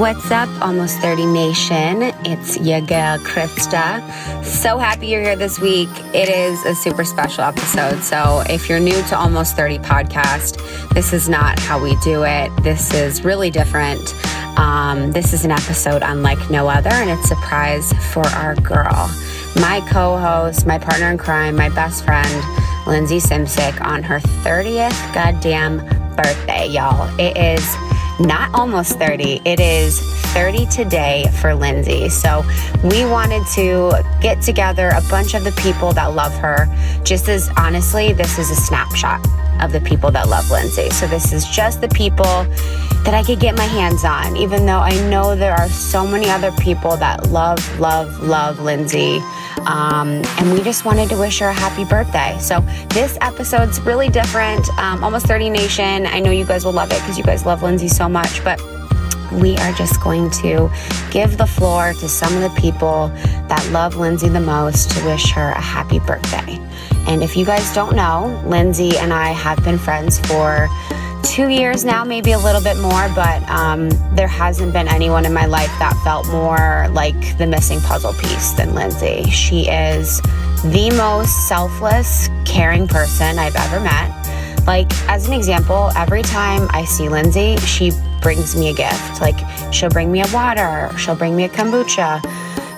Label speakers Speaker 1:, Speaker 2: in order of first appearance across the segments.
Speaker 1: What's up, Almost 30 Nation? It's your girl, Krista. So happy you're here this week. It is a super special episode. So, if you're new to Almost 30 podcast, this is not how we do it. This is really different. Um, this is an episode unlike no other, and it's a surprise for our girl, my co host, my partner in crime, my best friend, Lindsay Simcik, on her 30th goddamn birthday, y'all. It is not almost 30. It is 30 today for Lindsay. So we wanted to get together a bunch of the people that love her. Just as honestly, this is a snapshot of the people that love Lindsay. So this is just the people that I could get my hands on, even though I know there are so many other people that love, love, love Lindsay. Um, and we just wanted to wish her a happy birthday. So this episode's really different. Um, Almost 30 Nation. I know you guys will love it because you guys love Lindsay so much, but we are just going to give the floor to some of the people that love Lindsay the most to wish her a happy birthday. And if you guys don't know, Lindsay and I have been friends for two years now, maybe a little bit more, but um, there hasn't been anyone in my life that felt more like the missing puzzle piece than Lindsay. She is the most selfless, caring person I've ever met. Like, as an example, every time I see Lindsay, she brings me a gift. Like, she'll bring me a water, she'll bring me a kombucha,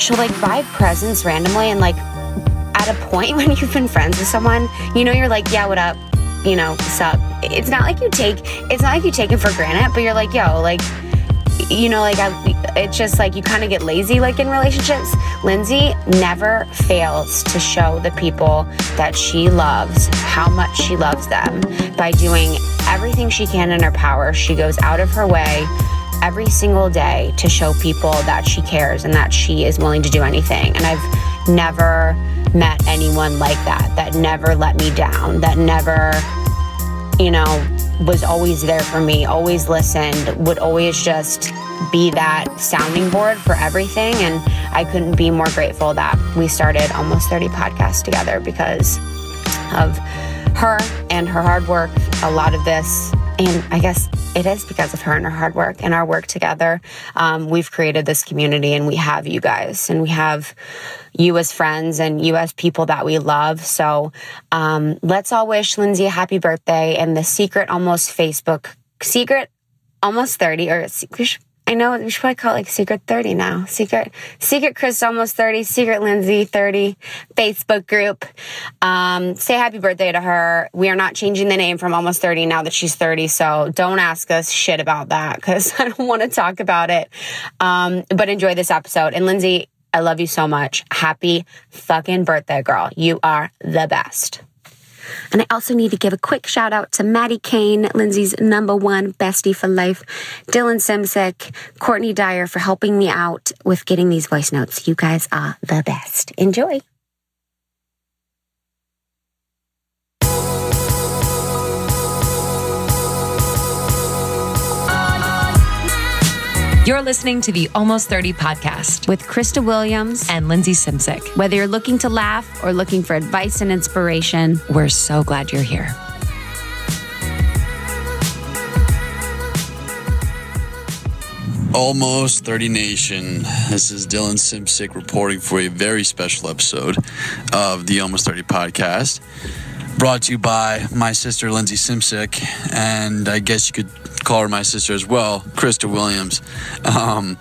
Speaker 1: she'll like buy presents randomly. And like, at a point when you've been friends with someone, you know, you're like, yeah, what up? You know, what's up? It's not like you take, it's not like you take it for granted, but you're like, yo, like, you know, like I, it's just like you kind of get lazy, like in relationships. Lindsay never fails to show the people that she loves how much she loves them by doing everything she can in her power. She goes out of her way every single day to show people that she cares and that she is willing to do anything. And I've never met anyone like that, that never let me down, that never, you know, was always there for me, always listened, would always just be that sounding board for everything. And I couldn't be more grateful that we started almost 30 podcasts together because of her and her hard work. A lot of this and I guess it is because of her and her hard work and our work together. Um, we've created this community and we have you guys and we have you as friends and you as people that we love. So um, let's all wish Lindsay a happy birthday and the secret almost Facebook, secret almost 30 or I know we should probably call it like Secret 30 now. Secret, Secret Chris almost 30, Secret Lindsay 30 Facebook group. Um, say happy birthday to her. We are not changing the name from almost 30 now that she's 30. So don't ask us shit about that because I don't want to talk about it. Um, but enjoy this episode. And Lindsay, I love you so much. Happy fucking birthday, girl. You are the best. And I also need to give a quick shout out to Maddie Kane, Lindsay's number one bestie for life, Dylan Simcik, Courtney Dyer for helping me out with getting these voice notes. You guys are the best. Enjoy.
Speaker 2: You're listening to the Almost 30 podcast
Speaker 1: with Krista Williams
Speaker 2: and Lindsay Simcik.
Speaker 1: Whether you're looking to laugh or looking for advice and inspiration,
Speaker 2: we're so glad you're here.
Speaker 3: Almost 30 Nation. This is Dylan Simcik reporting for a very special episode of the Almost 30 podcast. Brought to you by my sister Lindsay Simcik, and I guess you could call her my sister as well, Krista Williams. Um,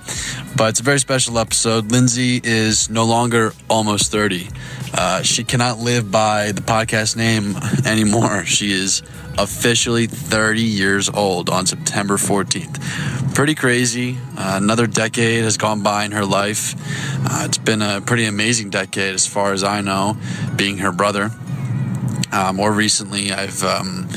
Speaker 3: but it's a very special episode. Lindsay is no longer almost 30. Uh, she cannot live by the podcast name anymore. She is officially 30 years old on September 14th. Pretty crazy. Uh, another decade has gone by in her life. Uh, it's been a pretty amazing decade, as far as I know, being her brother. Uh, more recently, I've um,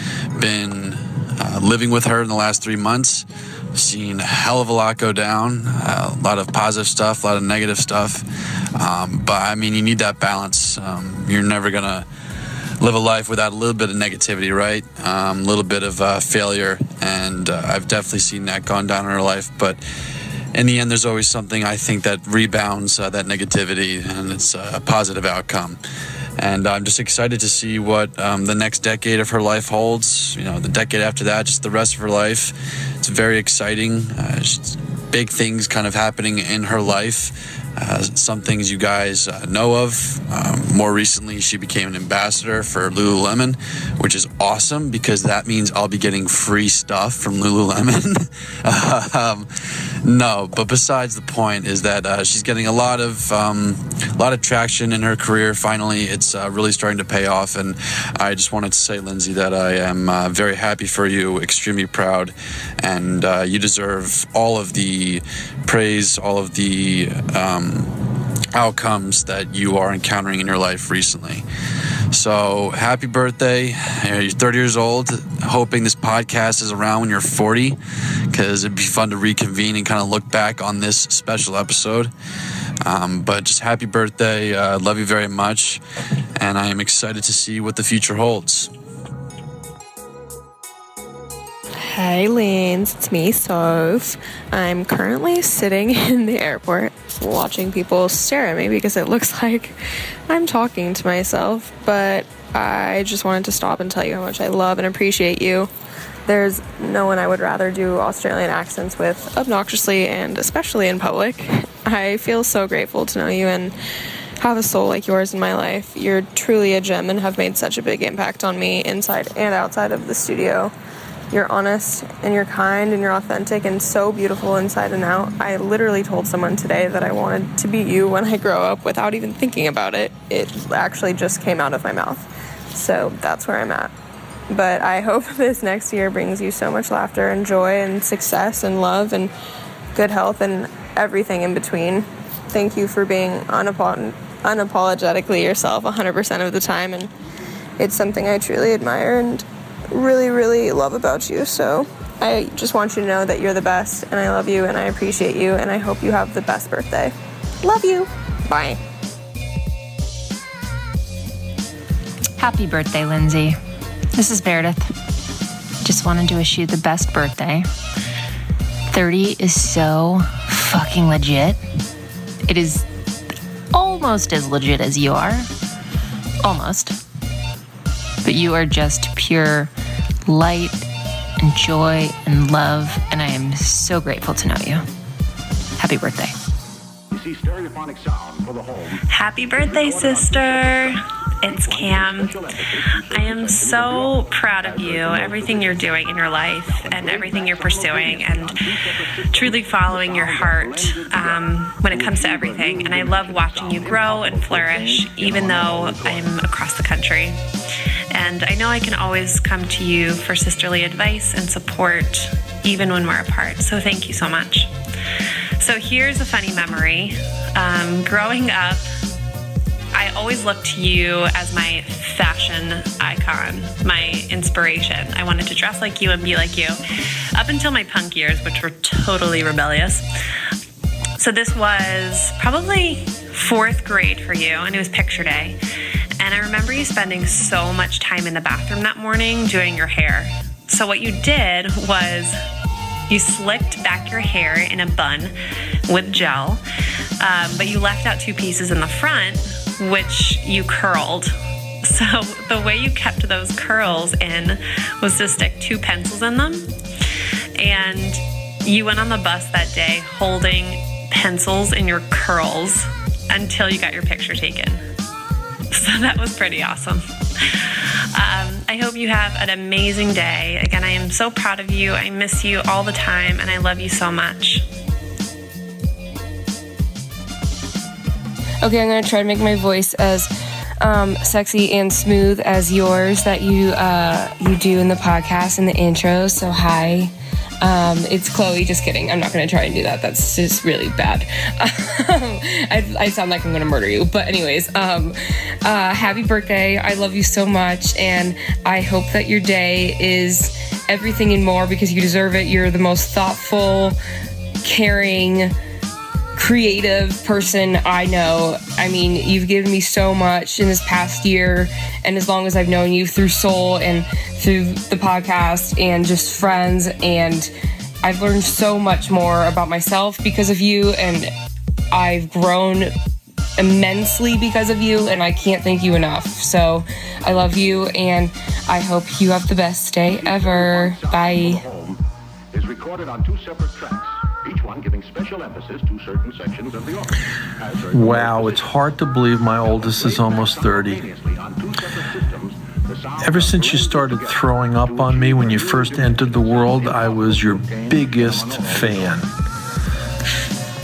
Speaker 3: been uh, living with her in the last three months, seen a hell of a lot go down, uh, a lot of positive stuff, a lot of negative stuff. Um, but I mean, you need that balance. Um, you're never going to live a life without a little bit of negativity, right? Um, a little bit of uh, failure. And uh, I've definitely seen that gone down in her life. But in the end, there's always something I think that rebounds uh, that negativity, and it's a positive outcome and I'm just excited to see what um, the next decade of her life holds. You know, the decade after that, just the rest of her life. It's very exciting. Uh, big things kind of happening in her life. Uh, some things you guys uh, know of. Um, more recently, she became an ambassador for Lululemon, which is awesome because that means I'll be getting free stuff from Lululemon. um, no, but besides the point is that uh, she's getting a lot of um, a lot of traction in her career. Finally, it's uh, really starting to pay off, and I just wanted to say, Lindsay, that I am uh, very happy for you, extremely proud, and you deserve all of the praise, all of the um, outcomes that you are encountering in your life recently. So, happy birthday. You're 30 years old. Hoping this podcast is around when you're 40 because it'd be fun to reconvene and kind of look back on this special episode. Um, but just happy birthday. Uh, love you very much. And I am excited to see what the future holds.
Speaker 4: Hey, Lens, it's me, Soph. I'm currently sitting in the airport watching people stare at me because it looks like I'm talking to myself, but I just wanted to stop and tell you how much I love and appreciate you. There's no one I would rather do Australian accents with obnoxiously and especially in public. I feel so grateful to know you and have a soul like yours in my life. You're truly a gem and have made such a big impact on me inside and outside of the studio. You're honest and you're kind and you're authentic and so beautiful inside and out. I literally told someone today that I wanted to be you when I grow up without even thinking about it. It actually just came out of my mouth. So that's where I'm at. But I hope this next year brings you so much laughter and joy and success and love and good health and everything in between. Thank you for being unapolog- unapologetically yourself 100% of the time. And it's something I truly admire and really, really love about you. So I just want you to know that you're the best and I love you and I appreciate you and I hope you have the best birthday. Love you. Bye.
Speaker 5: Happy birthday, Lindsay. This is Meredith. Just wanted to wish you the best birthday. 30 is so fucking legit. It is almost as legit as you are. Almost. But you are just pure light and joy and love, and I am so grateful to know you. Happy birthday.
Speaker 6: Happy birthday, sister. It's Cam. I am so proud of you, everything you're doing in your life and everything you're pursuing, and truly following your heart um, when it comes to everything. And I love watching you grow and flourish, even though I'm across the country. And I know I can always come to you for sisterly advice and support, even when we're apart. So thank you so much. So here's a funny memory. Um, growing up, I always looked to you as my fashion icon, my inspiration. I wanted to dress like you and be like you up until my punk years, which were totally rebellious. So this was probably fourth grade for you, and it was picture day. And I remember you spending so much time in the bathroom that morning doing your hair. So, what you did was you slicked back your hair in a bun with gel, um, but you left out two pieces in the front, which you curled. So, the way you kept those curls in was to stick two pencils in them. And you went on the bus that day holding pencils in your curls until you got your picture taken. So that was pretty awesome. Um, I hope you have an amazing day. Again, I am so proud of you. I miss you all the time, and I love you so much.
Speaker 4: Okay, I'm gonna try to make my voice as um, sexy and smooth as yours that you uh, you do in the podcast in the intro. So hi. Um, it's Chloe. Just kidding. I'm not going to try and do that. That's just really bad. I, I, sound like I'm going to murder you. But, anyways, um, uh, happy birthday. I love you so much. And I hope that your day is everything and more because you deserve it. You're the most thoughtful, caring, creative person I know. I mean, you've given me so much in this past year, and as long as I've known you through Soul and through the podcast and just friends, and I've learned so much more about myself because of you, and I've grown immensely because of you, and I can't thank you enough. So I love you, and I hope you have the best day ever. Bye.
Speaker 7: Is recorded on two separate tracks. Each one giving special emphasis to certain sections of the organ.
Speaker 8: Wow, it's hard to believe my oldest is almost 30.
Speaker 7: simultaneously on two separate systems, the sound
Speaker 8: Ever since you started throwing up on me when you first entered the world, I was your biggest fan.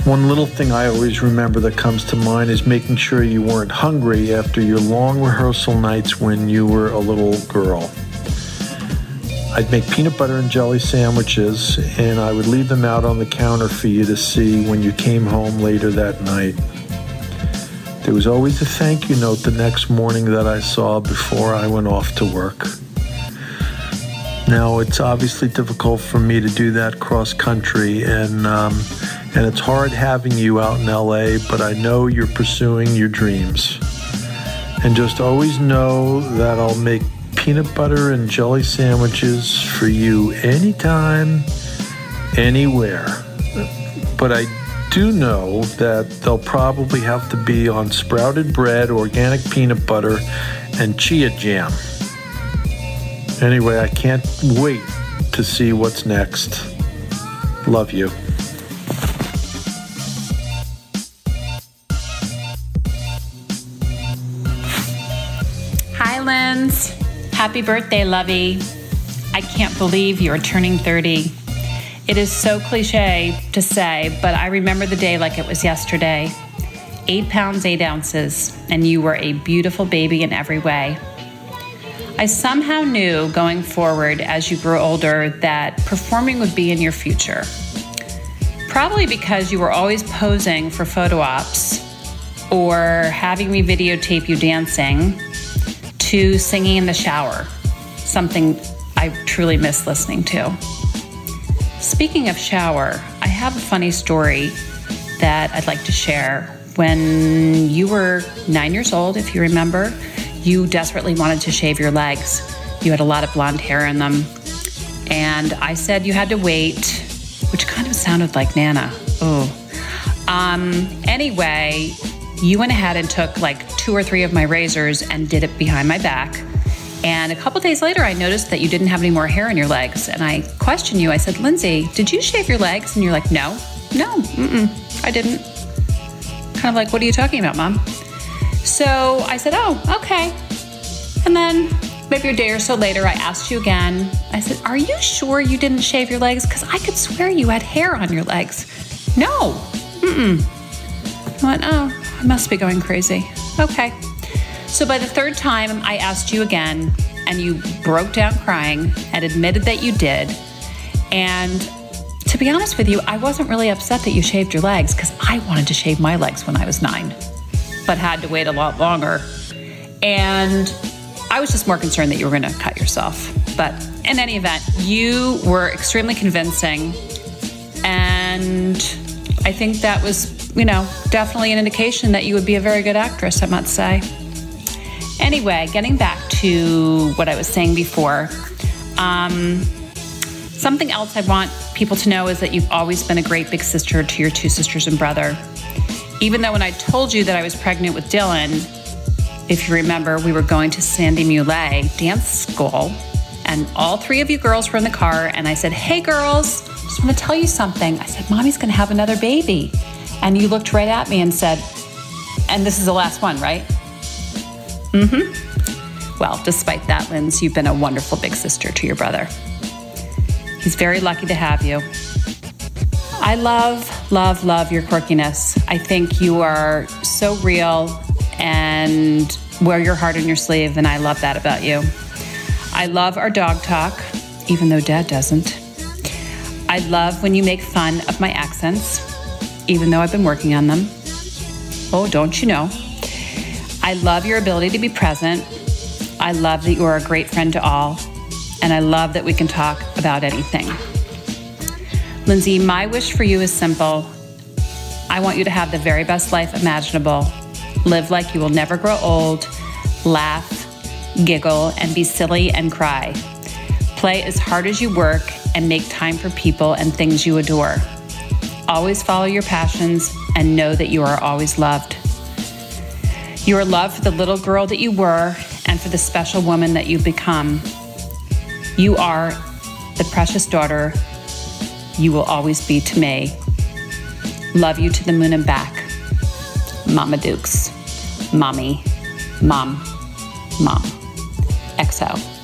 Speaker 8: One little thing I always remember that comes to mind is making sure you weren't hungry after your long rehearsal nights when you were a little girl. I'd make peanut butter and jelly sandwiches, and I would leave them out on the counter for you to see when you came home later that night. There was always a thank you note the next morning that I saw before I went off to work. Now, it's obviously difficult for me to do that cross country, and, um, and it's hard having you out in LA, but I know you're pursuing your dreams. And just always know that I'll make peanut butter and jelly sandwiches for you anytime, anywhere. But I do know that they'll probably have to be on sprouted bread, organic peanut butter, and chia jam. Anyway, I can't wait to see what's next. Love you.
Speaker 5: Happy birthday, Lovey. I can't believe you are turning 30. It is so cliche to say, but I remember the day like it was yesterday. Eight pounds, eight ounces, and you were a beautiful baby in every way. I somehow knew going forward as you grew older that performing would be in your future. Probably because you were always posing for photo ops or having me videotape you dancing to singing in the shower, something I truly miss listening to. Speaking of shower, I have a funny story that I'd like to share. When you were nine years old, if you remember, you desperately wanted to shave your legs. You had a lot of blonde hair in them. And I said you had to wait, which kind of sounded like Nana. Oh. Um, anyway, you went ahead and took like two or three of my razors and did it behind my back. And a couple days later, I noticed that you didn't have any more hair in your legs. And I questioned you. I said, Lindsay, did you shave your legs? And you're like, no, no, mm-mm, I didn't. Kind of like, what are you talking about, mom? So I said, oh, okay. And then maybe a day or so later, I asked you again. I said, are you sure you didn't shave your legs? Because I could swear you had hair on your legs. No, mm-mm. I went, oh, I must be going crazy. Okay. So by the third time, I asked you again, and you broke down crying and admitted that you did. And to be honest with you, I wasn't really upset that you shaved your legs because I wanted to shave my legs when I was nine, but had to wait a lot longer. And I was just more concerned that you were going to cut yourself. But in any event, you were extremely convincing. And I think that was, you know, definitely an indication that you would be a very good actress, I must say. Anyway, getting back to what I was saying before, um, something else I want people to know is that you've always been a great big sister to your two sisters and brother. Even though when I told you that I was pregnant with Dylan, if you remember, we were going to Sandy Muley dance school, and all three of you girls were in the car, and I said, Hey girls, I just want to tell you something. I said, Mommy's going to have another baby. And you looked right at me and said, And this is the last one, right? Mm hmm. Well, despite that, Linz, you've been a wonderful big sister to your brother. He's very lucky to have you. I love, love, love your quirkiness. I think you are so real and wear your heart on your sleeve, and I love that about you. I love our dog talk, even though Dad doesn't. I love when you make fun of my accents, even though I've been working on them. Oh, don't you know? I love your ability to be present. I love that you are a great friend to all. And I love that we can talk about anything. Lindsay, my wish for you is simple. I want you to have the very best life imaginable. Live like you will never grow old, laugh, giggle, and be silly and cry. Play as hard as you work and make time for people and things you adore. Always follow your passions and know that you are always loved. You are loved for the little girl that you were and for the special woman that you've become. You are the precious daughter you will always be to me. Love you to the moon and back. Mama Dukes. Mommy. Mom. Mom. XO.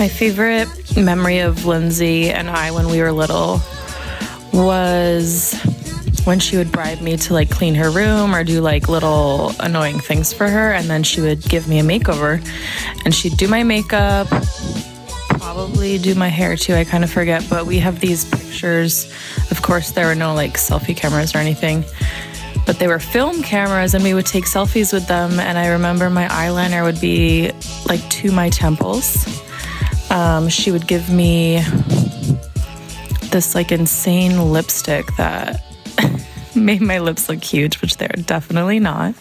Speaker 9: My favorite memory of Lindsay and I when we were little was when she would bribe me to like clean her room or do like little annoying things for her and then she would give me a makeover. And she'd do my makeup probably do my hair too i kind of forget but we have these pictures. Of course there were no like selfie cameras or anything but they were film cameras and we would take selfies with them and i remember my eyeliner would be like to my temples um, she would give me this like insane lipstick that made my lips look huge, which they're definitely not.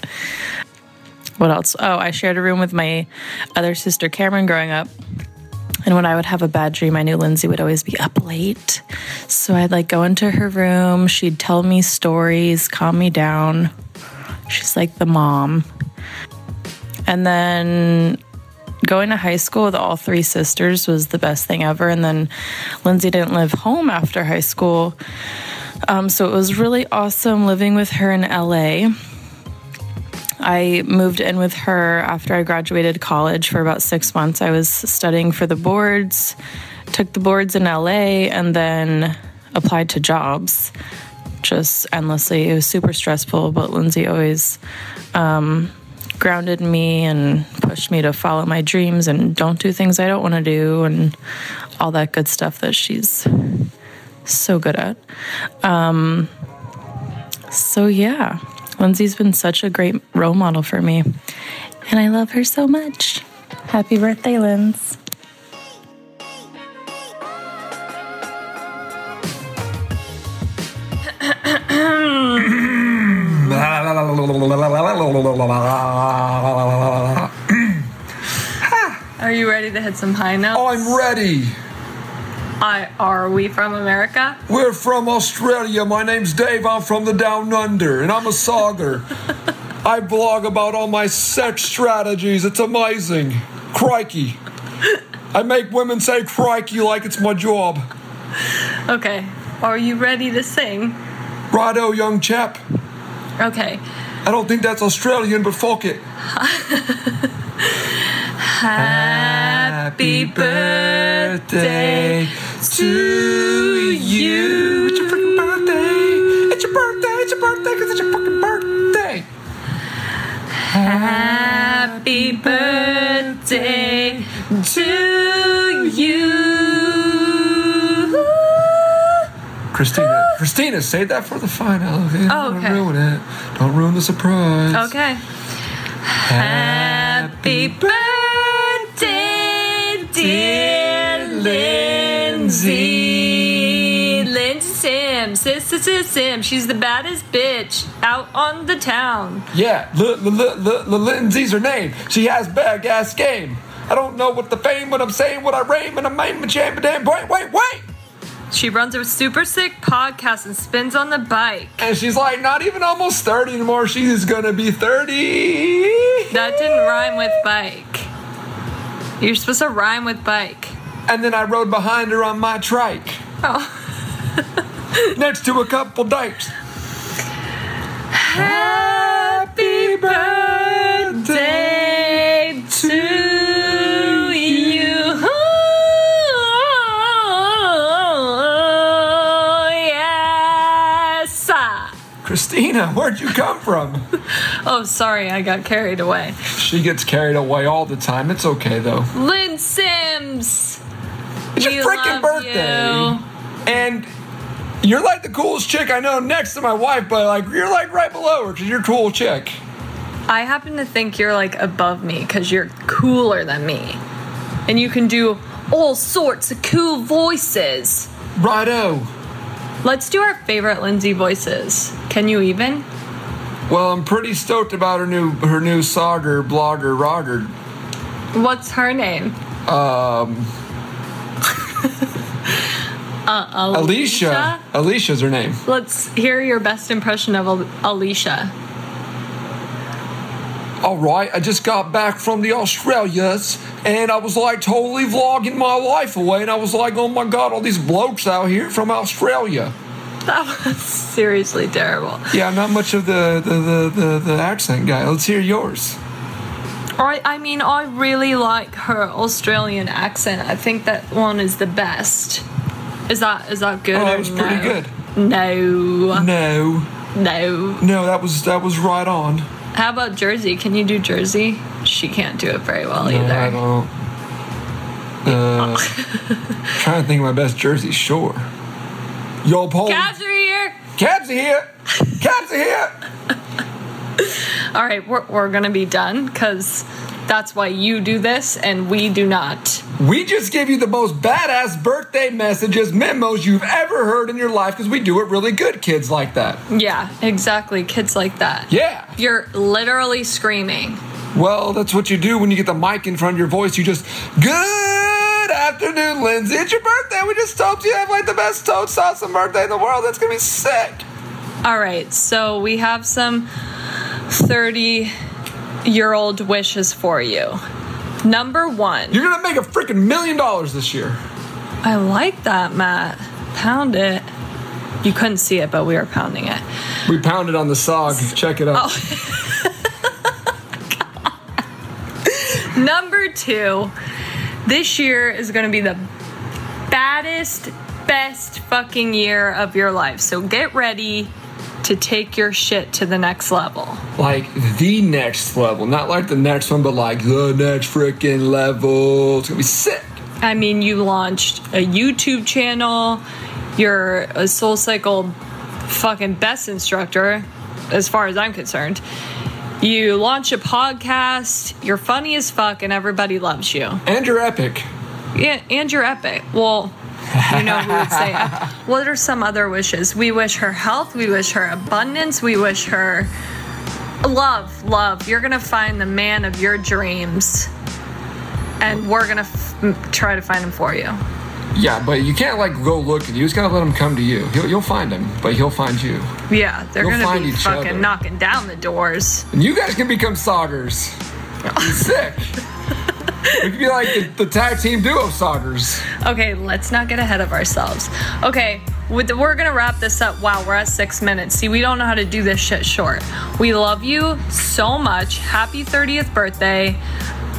Speaker 9: What else? Oh, I shared a room with my other sister Cameron growing up. And when I would have a bad dream, I knew Lindsay would always be up late. So I'd like go into her room. She'd tell me stories, calm me down. She's like the mom. And then going to high school with all three sisters was the best thing ever. And then Lindsay didn't live home after high school. Um, so it was really awesome living with her in LA. I moved in with her after I graduated college for about six months. I was studying for the boards, took the boards in LA, and then applied to jobs just endlessly. It was super stressful, but Lindsay always um, grounded me and pushed me to follow my dreams and don't do things I don't want to do and all that good stuff that she's so good at. Um, so, yeah, Lindsay's been such a great role model for me, and I love her so much. Happy birthday, Linz.
Speaker 10: Are you ready to hit some high notes?
Speaker 11: Oh, I'm ready.
Speaker 10: I, are we from America?
Speaker 11: We're from Australia. My name's Dave. I'm from the Down Under, and I'm a sogger. I blog about all my sex strategies. It's amazing. Crikey. I make women say crikey like it's my job.
Speaker 10: Okay. Are you ready to sing?
Speaker 11: Righto, young chap.
Speaker 10: Okay.
Speaker 11: I don't think that's Australian, but fuck it.
Speaker 10: Happy birthday to you.
Speaker 11: It's your freaking birthday. It's your birthday. It's your birthday because it's your fucking birthday.
Speaker 10: Happy birthday to
Speaker 11: Christina, Christina, say that for the final. Oh, okay?
Speaker 10: Oh,
Speaker 11: Don't ruin it. Don't ruin the surprise.
Speaker 10: Okay. Happy birthday, dear Lindsay. Lindsay Sims, sister Sis Sims. She's the baddest bitch out on the town.
Speaker 11: Yeah, L- L- L- Lindsay's her name. She has bad ass game. I don't know what the fame, but I'm saying what I rame, and I'm aiming champ damn wait, wait, wait.
Speaker 10: She runs a super sick podcast and spins on the bike.
Speaker 11: And she's like, not even almost 30 anymore. She's gonna be 30.
Speaker 10: That didn't rhyme with bike. You're supposed to rhyme with bike.
Speaker 11: And then I rode behind her on my trike.
Speaker 10: Oh.
Speaker 11: Next to a couple dykes.
Speaker 10: Happy birthday
Speaker 11: Where'd you come from?
Speaker 10: Oh, sorry, I got carried away.
Speaker 11: She gets carried away all the time. It's okay though.
Speaker 10: Lynn Sims.
Speaker 11: It's your freaking birthday.
Speaker 10: you.
Speaker 11: And you're like the coolest chick I know next to my wife, but like you're like right below her because you're a cool chick.
Speaker 10: I happen to think you're like above me because you're cooler than me. And you can do all sorts of cool voices.
Speaker 11: Righto.
Speaker 10: Let's do our favorite Lindsay voices. Can you even?
Speaker 11: Well, I'm pretty stoked about her new her new sogger blogger Roger.
Speaker 10: What's her name?
Speaker 11: Um,
Speaker 10: Uh,
Speaker 11: Alicia. Alicia's her name.
Speaker 10: Let's hear your best impression of Al- Alicia.
Speaker 11: All right, I just got back from the Australias and I was like totally vlogging my life away and I was like, oh my god, all these blokes out here from Australia.
Speaker 10: That was seriously terrible.
Speaker 11: Yeah, not much of the the, the, the, the accent guy. Let's hear yours.
Speaker 10: I, I mean, I really like her Australian accent. I think that one is the best. Is that is that good?
Speaker 11: Oh, that
Speaker 10: or
Speaker 11: was pretty good.
Speaker 10: No,
Speaker 11: No.
Speaker 10: no.
Speaker 11: No, that was that was right on.
Speaker 10: How about Jersey? Can you do Jersey? She can't do it very well
Speaker 11: No, I
Speaker 10: either.
Speaker 11: don't. Uh, trying to think of my best jersey. Sure. Yo, Paul.
Speaker 10: Cabs are here.
Speaker 11: Cabs are here. Cabs are here.
Speaker 10: All right, we're, we're gonna be done because that's why you do this and we do not.
Speaker 11: We just give you the most badass birthday messages, memos you've ever heard in your life because we do it really good, kids like that.
Speaker 10: Yeah, exactly. Kids like that.
Speaker 11: Yeah.
Speaker 10: You're literally screaming.
Speaker 11: Well, that's what you do when you get the mic in front of your voice. You just, good afternoon, Lindsay. It's your birthday. We just you you have like the best toast awesome birthday in the world. That's going to be sick.
Speaker 10: All right, so we have some 30 year old wishes for you. Number one.
Speaker 11: You're to make a freaking million dollars this year.
Speaker 10: I like that, Matt. Pound it. You couldn't see it, but we were pounding it.
Speaker 11: We pounded on the SOG. Check it out. Oh.
Speaker 10: Number two, this year is going to be the baddest, best fucking year of your life. So get ready to take your shit to the next level.
Speaker 11: Like the next level. Not like the next one, but like the next freaking level. It's to be sick.
Speaker 10: I mean, you launched a YouTube channel, you're a Soul Cycle fucking best instructor, as far as I'm concerned. You launch a podcast, you're funny as fuck, and everybody loves you.
Speaker 11: And you're epic.
Speaker 10: Yeah, and you're epic. Well, you know who would say ep- What are some other wishes? We wish her health, we wish her abundance, we wish her love, love. You're gonna find the man of your dreams, and we're gonna f- try to find him for you.
Speaker 11: Yeah, but you can't like go looking. You just gotta let him come to you. He'll, you'll find him, but he'll find you.
Speaker 10: Yeah, they're
Speaker 11: You'll
Speaker 10: gonna
Speaker 11: find
Speaker 10: be
Speaker 11: each
Speaker 10: fucking
Speaker 11: other.
Speaker 10: knocking down the doors.
Speaker 11: And you guys can become Soggers. Sick. We could be like the, the tag team duo Soggers.
Speaker 10: Okay, let's not get ahead of ourselves. Okay, with the, we're gonna wrap this up. Wow, we're at six minutes. See, we don't know how to do this shit short. We love you so much. Happy 30th birthday.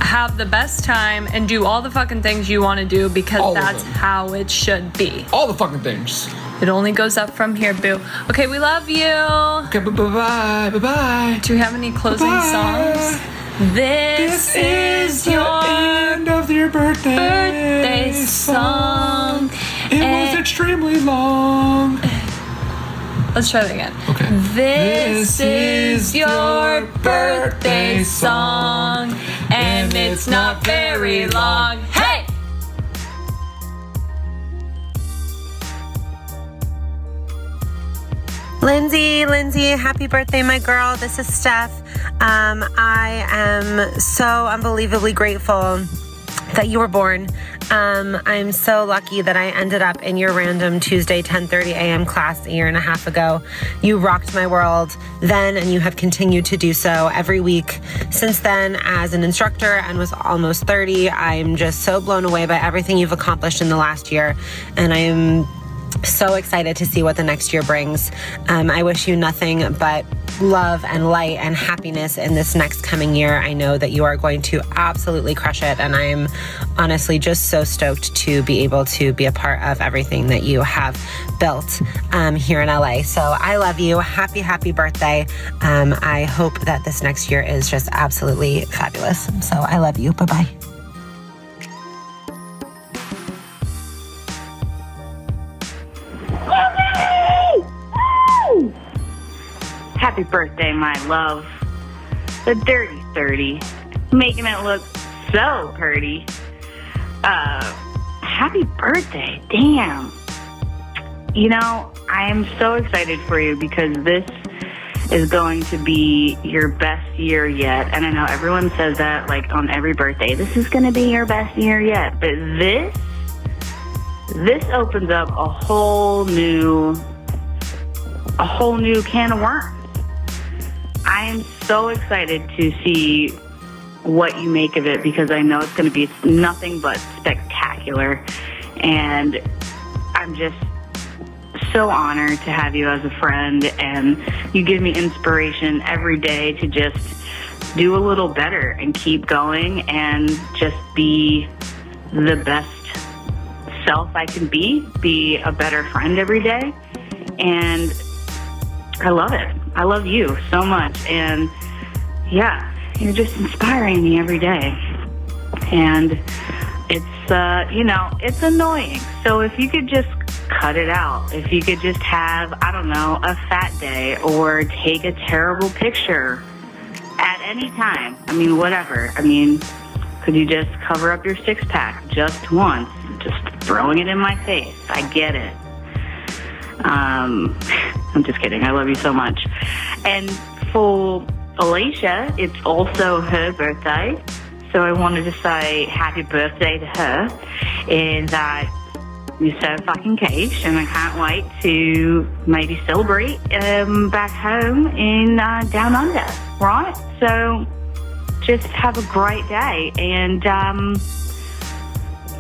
Speaker 10: Have the best time and do all the fucking things you want to do because
Speaker 11: All of
Speaker 10: that's
Speaker 11: them.
Speaker 10: how it should be.
Speaker 11: All the fucking things.
Speaker 10: It only goes up from here, boo. Okay, we love you.
Speaker 11: Okay, bye bye, bye bye.
Speaker 10: Do we have any closing
Speaker 11: Bye.
Speaker 10: songs? This, is your
Speaker 11: end of your birthday.
Speaker 10: birthday song.
Speaker 11: It
Speaker 10: And-
Speaker 11: was extremely long.
Speaker 10: Let's try that again.
Speaker 11: Okay.
Speaker 10: This is your birthday song, and it's not very long. Hey!
Speaker 12: Lindsay, Lindsay, happy birthday, my girl. This is Steph. Um, I am so unbelievably grateful that you were born. Um, I'm so lucky that I ended up in your random Tuesday 10:30 a.m. class a year and a half ago. You rocked my world then, and you have continued to do so every week since then as an instructor and was almost 30. I'm just so blown away by everything you've accomplished in the last year, and I am so excited to see what the next year brings. Um, I wish you nothing but love and light and happiness in this next coming year. I know that you are going to absolutely crush it, and I'm honestly just so stoked to be able to be a part of everything that you have built um, here in LA. So I love you. Happy, happy birthday. Um, I hope that this next year is just absolutely fabulous. So I love you. Bye bye.
Speaker 13: Happy birthday, my love. The dirty 30. Making it look so pretty. Uh, happy birthday. Damn. You know, I am so excited for you because this is going to be your best year yet. And I know everyone says that like on every birthday. This is going to be your best year yet. But this this opens up a whole new a whole new can of worms. I am so excited to see what you make of it because I know it's going to be nothing but spectacular. And I'm just so honored to have you as a friend. And you give me inspiration every day to just do a little better and keep going and just be the best self I can be, be a better friend every day. And I love it. I love you so much. And yeah, you're just inspiring me every day. And it's, uh, you know, it's annoying. So if you could just cut it out, if you could just have, I don't know, a fat day or take a terrible picture at any time. I mean, whatever. I mean, could you just cover up your six pack just once? Just throwing it in my face. I get it. Um, I'm just kidding. I love you so much. And for Alicia, it's also her birthday. So I wanted to say happy birthday to her. And that you're so fucking caged, and I can't wait to maybe celebrate um, back home in uh, Down Under, right? So just have a great day. And um,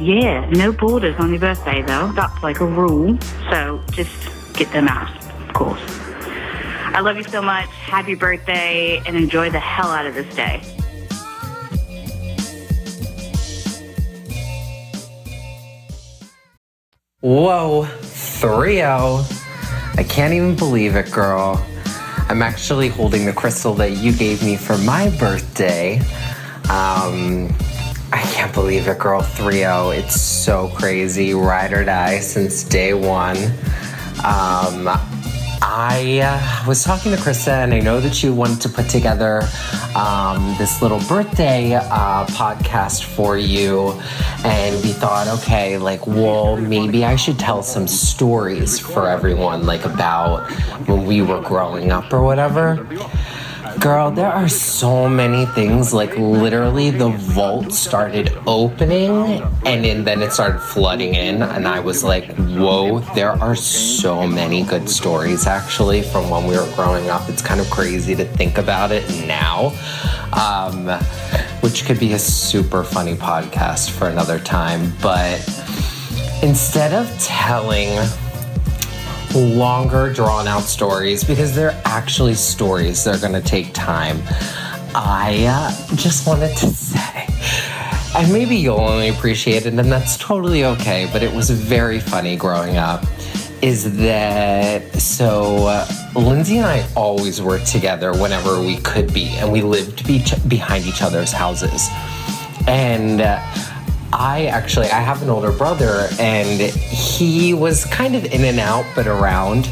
Speaker 13: yeah, no borders on your birthday, though. That's like a rule. So just get them out, of course. I love you so much. Happy birthday, and enjoy the hell out of this day.
Speaker 14: Whoa, 3 0. I can't even believe it, girl. I'm actually holding the crystal that you gave me for my birthday. Um, I can't believe it, girl. 3 0. It's so crazy. Ride or die since day one. Um, I uh, was talking to Krista, and I know that you wanted to put together um, this little birthday uh, podcast for you. And we thought, okay, like, well, maybe I should tell some stories for everyone, like about when we were growing up or whatever. Girl, there are so many things. Like, literally, the vault started opening and then, it started flooding in. And I was like, whoa, there are so many good stories actually from when we were growing up. It's kind of crazy to think about it now, um, which could be a super funny podcast for another time. But instead of telling longer drawn out stories because they're actually stories they're going to take time. I uh, just wanted to say and maybe you'll only appreciate it and that's totally okay but it was very funny growing up is that so uh, lindsay and i always worked together whenever we could be and we lived be- behind each other's houses. And uh, I actually I have an older brother and he was kind of in and out but around.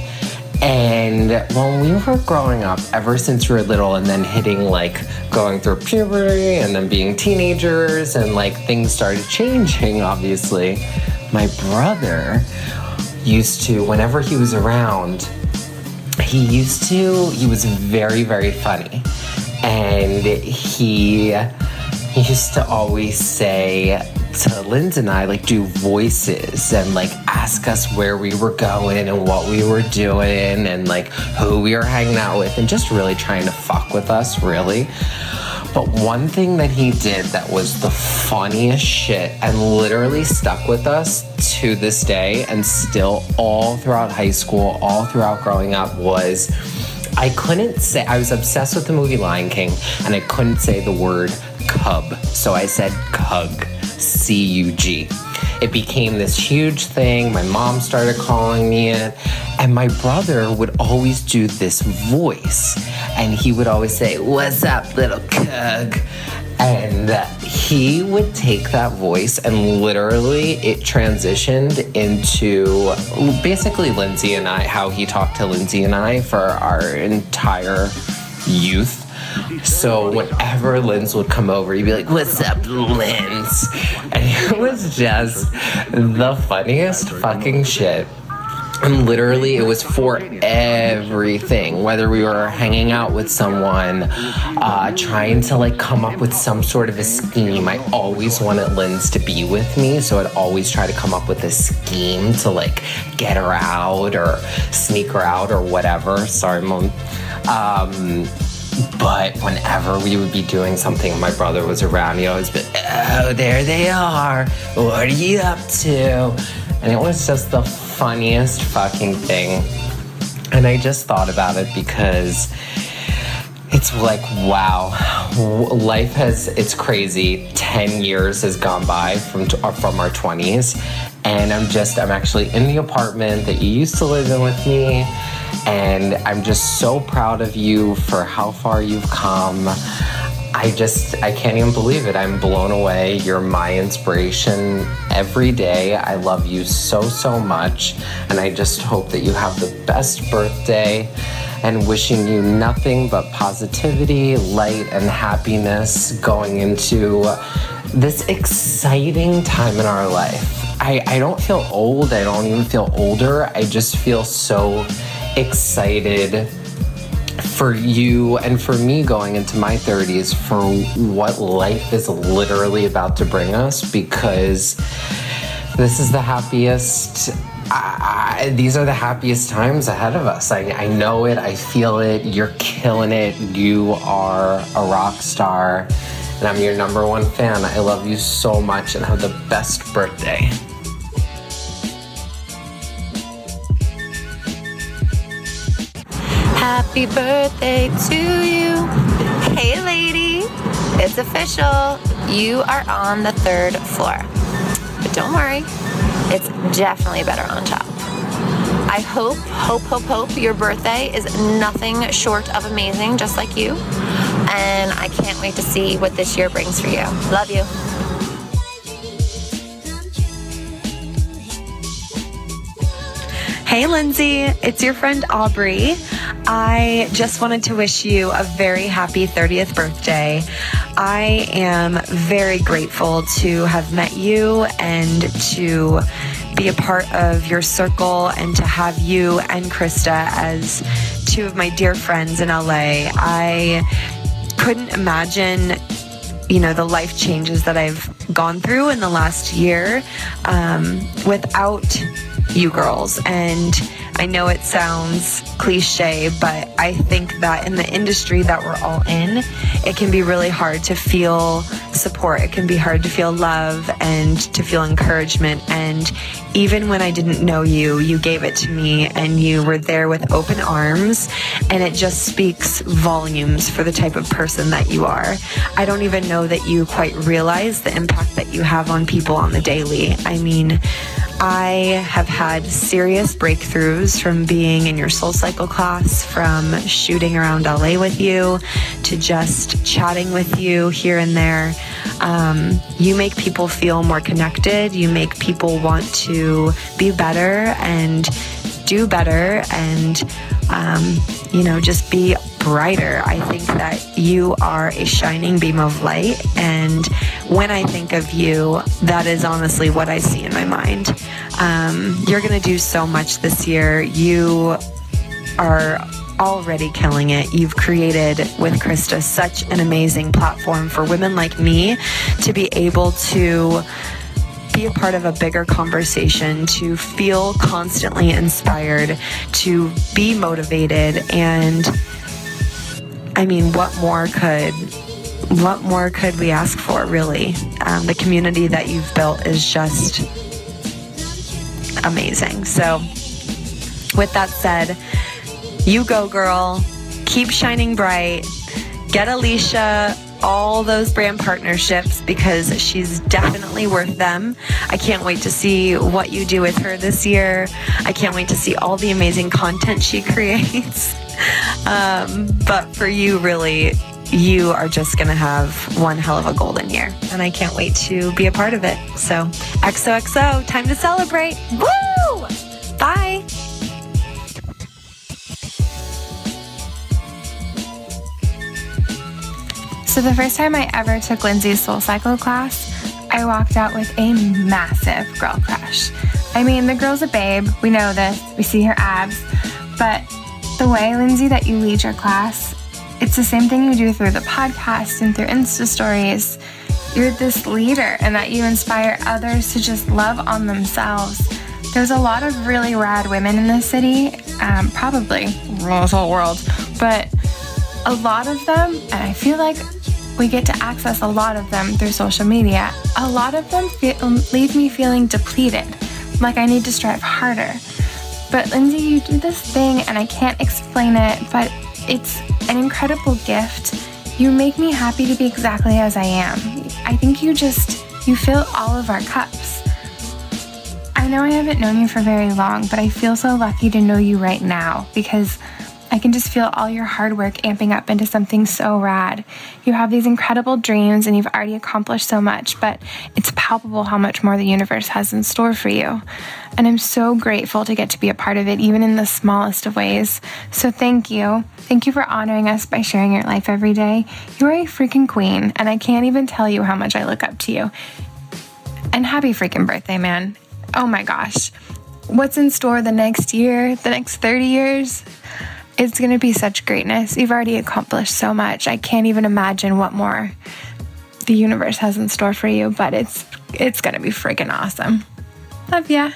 Speaker 14: And when we were growing up, ever since we were little, and then hitting like going through puberty and then being teenagers, and like things started changing, obviously, my brother used to, whenever he was around, he used to, he was very, very funny. And he, he used to always say, to Linz and I like do voices and like ask us where we were going and what we were doing and like who we were hanging out with and just really trying to fuck with us, really. But one thing that he did that was the funniest shit and literally stuck with us to this day and still all throughout high school, all throughout growing up was I couldn't say, I was obsessed with the movie Lion King and I couldn't say the word cub. So I said cug. C U G. It became this huge thing. My mom started calling me it. And my brother would always do this voice. And he would always say, What's up, little cug? And he would take that voice and literally it transitioned into basically Lindsay and I, how he talked to Lindsay and I for our entire youth. So whenever Linz would come over, he'd be like, What's up, Linz? And it was just the funniest fucking shit. And literally, it was for everything. Whether we were hanging out with someone, uh, trying to like come up with some sort of a scheme. I always wanted Linz to be with me, so I'd always try to come up with a scheme to like get her out or sneak her out or whatever. Sorry, mom. Um, But whenever we would be doing something my brother was around, he always be, oh, there they are. What are you up to? And it was just the funniest fucking thing. And I just thought about it because it's like, wow, life has, it's crazy. 10 years has gone by from, uh, from our 20s. And I'm just, I'm actually in the apartment that you used to live in with me. And I'm just so proud of you for how far you've come. I just, I can't even believe it. I'm blown away. You're my inspiration every day. I love you so, so much. And I just hope that you have the best birthday and wishing you nothing but positivity, light, and happiness going into this exciting time in our life. I, I don't feel old. I don't even feel older. I just feel so excited for you and for me going into my 30s for what life is literally about to bring us because this is the happiest I, these are the happiest times ahead of us. I, I know it. I feel it. You're killing it. You are a rock star. And I'm your number one fan. I love you so much and have the best birthday.
Speaker 1: Happy birthday to you. Hey, lady. It's official. You are on the third floor. But don't worry, it's definitely better on top. I hope, hope, hope, hope your birthday is nothing short of amazing, just like you. And I can't wait to see what this year brings for you. Love you.
Speaker 15: Hey, Lindsay, it's your friend Aubrey. I just wanted to wish you a very happy 30th birthday. I am very grateful to have met you and to be a part of your circle and to have you and Krista as two of my dear friends in LA. I couldn't imagine you know the life changes that I've gone through in the last year um, without you girls. And I know it sounds cliche, but I think that in the industry that we're all in, it can be really hard to feel support. It can be hard to feel love and to feel encouragement. And even when I didn't know you, you gave it to me and you were there with open arms. And it just speaks volumes for the type of person that you are. I don't even know that you quite realize the impact that you have on people on the daily. I mean, I have had serious breakthroughs from being in your soul cycle class, from shooting around LA with you, to just chatting with you here and there. Um, you make people feel more connected. You make people want to be better and do better and, um, you know, just be brighter. I think that you are a shining beam of light. And when I think of you, that is honestly what I see in my mind. Um, you're going to do so much this year. You are already killing it. You've created with Krista such an amazing platform for women like me to be able to be a part of a bigger conversation, to feel constantly inspired, to be motivated. And I mean, what more could what more could we ask for, really? Um, the community that you've built is just amazing. So, with that said, you go, girl. Keep shining bright. Get Alicia all those brand partnerships because she's definitely worth them. I can't wait to see what you do with her this year. I can't wait to see all the amazing content she creates. Um, but for you, really, you are just going to have one hell of a golden year. And I can't wait to be a part of it. So, XOXO, time to celebrate. Woo! Bye.
Speaker 5: So, the first time I ever took Lindsay's Soul Cycle class, I walked out with a massive girl crush. I mean, the girl's a babe. We know this. We see her abs. But the way, Lindsay, that you lead your class, it's the same thing you do through the podcast and through Insta stories. You're this leader and that you inspire others to just love on themselves. There's a lot of really rad women in this city, um, probably the whole world, but
Speaker 16: a lot of them, and I feel like we get to access a lot of them through social media, a lot of them feel, leave me feeling depleted, like I need to strive harder. But Lindsay, you do this thing, and I can't explain it, but it's an incredible gift. You make me happy to be exactly as I am. I think you just, you fill all of our cups. I know I haven't known you for very long, but I feel so lucky to know you right now because I can just feel all your hard work amping up into something so rad. You have these incredible dreams and you've already accomplished so much, but it's palpable how much more the universe has in store for you. And I'm so grateful to get to be a part of it, even in the smallest of ways. So thank you. Thank you for honoring us by sharing your life every day. You're a freaking queen, and I can't even tell you how much I look up to you. And happy freaking birthday, man. Oh my gosh. What's in store the next year, the next 30 years? It's going to be such greatness. You've already accomplished so much. I can't even imagine what more the universe has in store for you, but it's it's going to be freaking awesome. Love ya.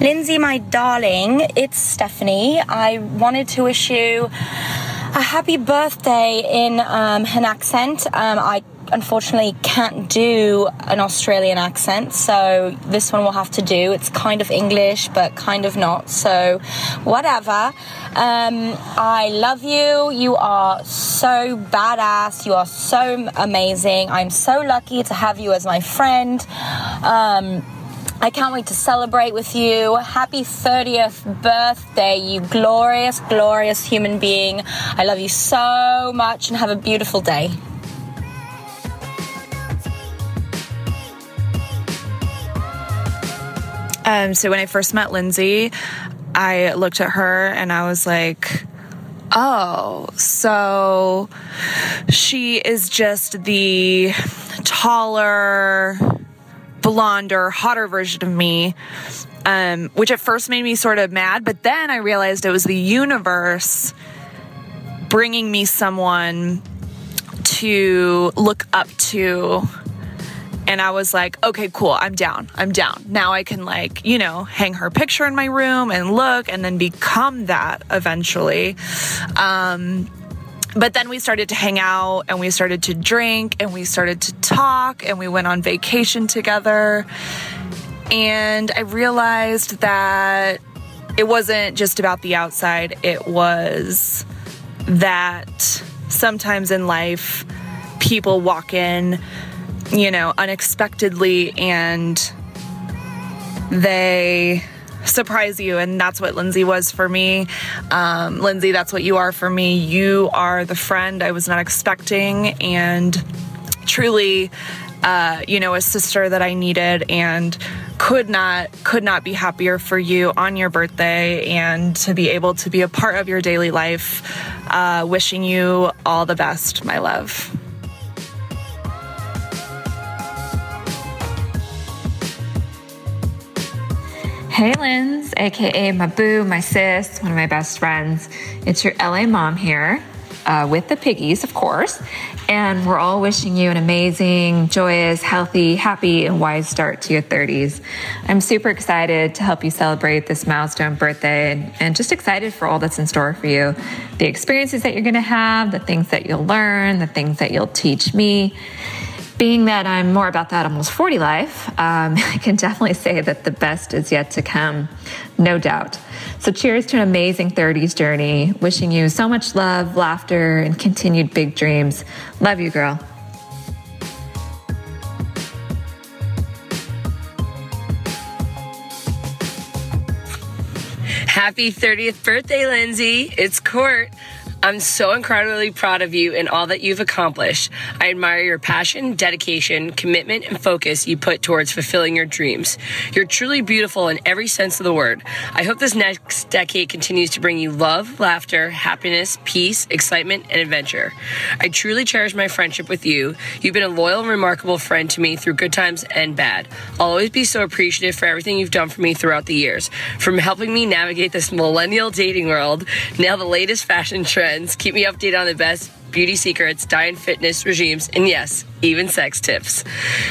Speaker 17: Lindsay, my darling, it's Stephanie. I wanted to wish you a happy birthday in um, an accent. Um, I unfortunately can't do an Australian accent, so this one will have to do. It's kind of English, but kind of not, so whatever. Um, I love you. You are so badass. You are so amazing. I'm so lucky to have you as my friend. Um, I can't wait to celebrate with you. Happy 30th birthday, you glorious, glorious human being. I love you so much and have a beautiful day.
Speaker 18: Um, so when I first met Lindsay, I looked at her and I was like, oh, so she is just the taller, blonder, hotter version of me. Um, which at first made me sort of mad, but then I realized it was the universe bringing me someone to look up to and I was like, okay, cool, I'm down. I'm down. Now I can, like, you know, hang her picture in my room and look and then become that eventually. Um, but then we started to hang out and we started to drink and we started to talk and we went on vacation together. And I realized that it wasn't just about the outside, it was that sometimes in life, people walk in you know, unexpectedly and they surprise you. And that's what Lindsay was for me. Um, Lindsay, that's what you are for me. You are the friend I was not expecting and truly, uh, you know, a sister that I needed and could not could not be happier for you on your birthday and to be able to be a part of your daily life uh, wishing you all the best my love
Speaker 19: Hey, Linz, aka my boo, my sis, one of my best friends. It's your LA mom here uh, with the piggies, of course. And we're all wishing you an amazing, joyous, healthy, happy, and wise start to your 30s. I'm super excited to help you celebrate this milestone birthday and, and just excited for all that's in store for you the experiences that you're going to have, the things that you'll learn, the things that you'll teach me being that I'm more about that almost 40 life, um, I can definitely say that the best is yet to come, no doubt. So, cheers to an amazing 30s journey. Wishing you so much love, laughter, and continued big dreams. Love you, girl.
Speaker 20: Happy 30th birthday, Lindsay. It's Court. I'm so incredibly proud of you and all that you've accomplished. I admire your passion, dedication, commitment, and focus you put towards fulfilling your dreams. You're truly beautiful in every sense of the word. I hope this next decade continues to bring you love, laughter, happiness, peace, excitement, and adventure. I truly cherish my friendship with you. You've been a loyal and remarkable friend to me through good times and bad. I'll always be so appreciative for everything you've done for me throughout the years, from helping me navigate this millennial dating world, nail the latest fashion trend keep me updated on the best beauty secrets, diet and fitness regimes, and yes, even sex tips.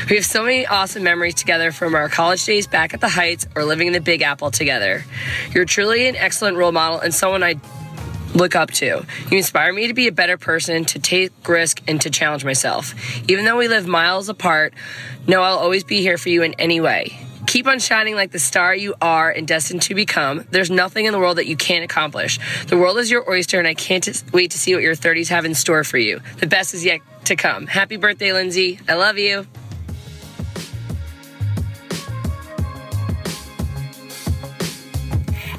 Speaker 20: We have so many awesome memories together from our college days back at the Heights or living in the Big Apple together. You're truly an excellent role model and someone I look up to. You inspire me to be a better person, to take risk, and to challenge myself. Even though we live miles apart, know I'll always be here for you in any way. Keep on shining like the star you are and destined to become. There's nothing in the world that you can't accomplish. The world is your oyster, and I can't wait to see what your 30s have in store for you. The best is yet to come. Happy birthday, Lindsay. I love you.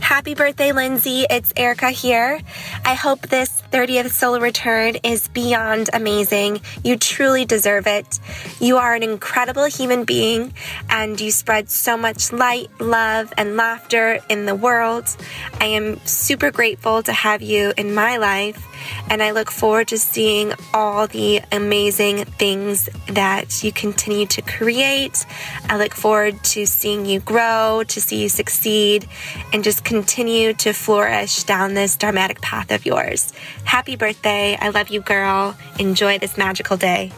Speaker 12: Happy birthday, Lindsay. It's Erica here. I hope this 30th solar return is beyond amazing. You truly deserve it. You are an incredible human being and you spread so much light, love, and laughter in the world. I am super grateful to have you in my life and I look forward to seeing all the amazing things that you continue to create. I look forward to seeing you grow, to see you succeed, and just continue to flourish down this dramatic path of yours. Happy birthday. I love you, girl. Enjoy this magical day.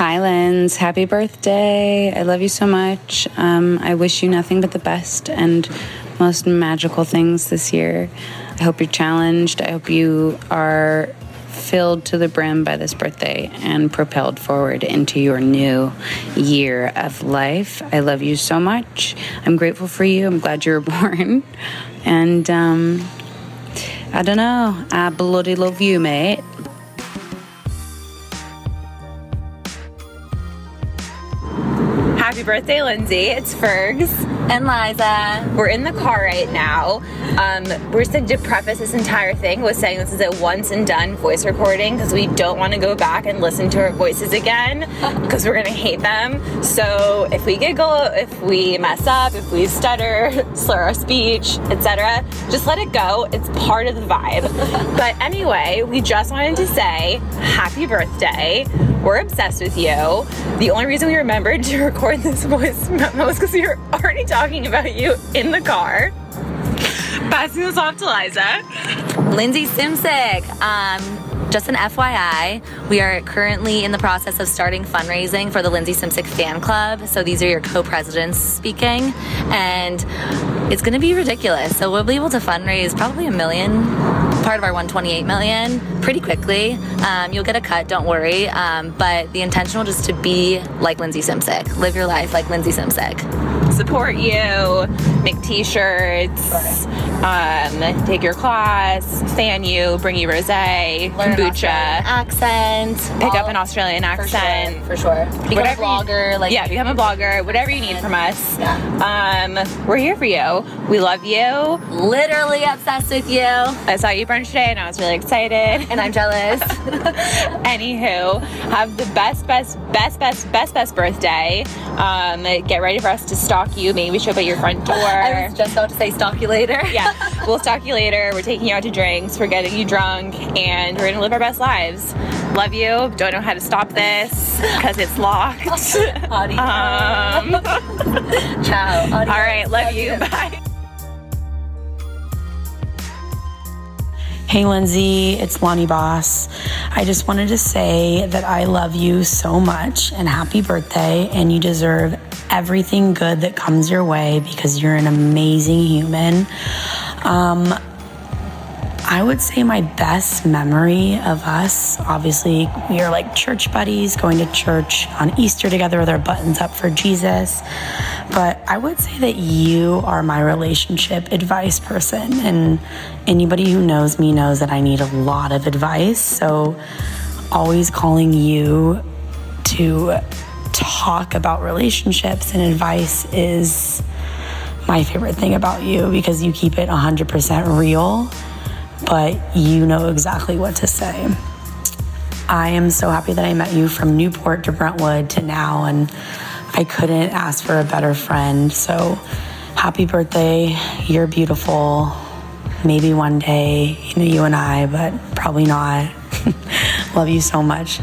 Speaker 1: Hi, Linz. Happy birthday. I love you so much. Um, I wish you nothing but the best and most magical things this year. I hope you're challenged. I hope you are filled to the brim by this birthday and propelled forward into your new year of life. I love you so much. I'm grateful for you. I'm glad you were born. And um, I don't know. I bloody love you, mate.
Speaker 21: Happy birthday, Lindsay. It's Fergs and Liza. We're in the car right now. Um, we're just going to preface this entire thing with saying this is a once and done voice recording because we don't want to go back and listen to our voices again because we're going to hate them. So if we giggle, if we mess up, if we stutter, slur our speech, etc., just let it go. It's part of the vibe. but anyway, we just wanted to say happy birthday. We're obsessed with you. The only reason we remembered to record this voice memo is because we were already talking about you in the car. Passing this off to Liza.
Speaker 22: Lindsay Simcik. Um, just an FYI, we are currently in the process of starting fundraising for the Lindsay Simcik fan club. So these are your co-presidents speaking, and it's going to be ridiculous. So we'll be able to fundraise probably a million, part of our 128 million, pretty quickly. Um, you'll get a cut, don't worry. Um, but the intention will just to be like Lindsay Simcik, live your life like Lindsay Simcik.
Speaker 21: Support you, make t-shirts, um, take your class, fan you, bring you rosé, kombucha,
Speaker 22: accent,
Speaker 21: pick up an Australian accent.
Speaker 22: For sure. Become a
Speaker 21: Whatever you-
Speaker 22: blogger, like-
Speaker 21: yeah, become a blogger. Whatever you need from us. Um, we're here for you. We love you.
Speaker 22: Literally obsessed with you.
Speaker 21: I saw you brunch today, and I was really excited.
Speaker 22: And I'm jealous.
Speaker 21: Anywho, have the best, best, best, best, best, best birthday. Um, get ready for us to stalk you. Maybe show up at your front door.
Speaker 22: I was just about to say stalk you later.
Speaker 21: yeah, we'll stalk you later. We're taking you out to drinks. We're getting you drunk, and we're gonna live our best lives. Love you. Don't know how to stop this because it's locked. Um,
Speaker 22: Ciao.
Speaker 21: all right, love you. Bye.
Speaker 9: Hey Lindsay, it's Lonnie Boss. I just wanted to say that I love you so much and happy birthday, and you deserve everything good that comes your way because you're an amazing human. Um, I would say my best memory of us, obviously, we are like church buddies, going to church on Easter together with our buttons up for Jesus. But I would say that you are my relationship advice person. And anybody who knows me knows that I need a lot of advice. So, always calling you to talk about relationships and advice is my favorite thing about you because you keep it 100% real but you know exactly what to say. I am so happy that I met you from Newport to Brentwood to now, and I couldn't ask for a better friend. So happy birthday. You're beautiful. Maybe one day, you know, you and I, but probably not. Love you so much.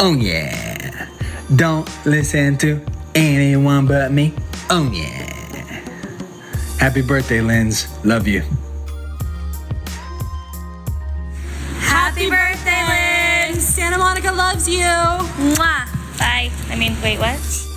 Speaker 23: Oh, yeah.
Speaker 24: Don't listen to anyone but me. Oh, yeah. Happy birthday, Linz. Love you.
Speaker 22: Happy birthday, Lynn! Santa Monica loves you. Mwah. Bye. I mean, wait, what?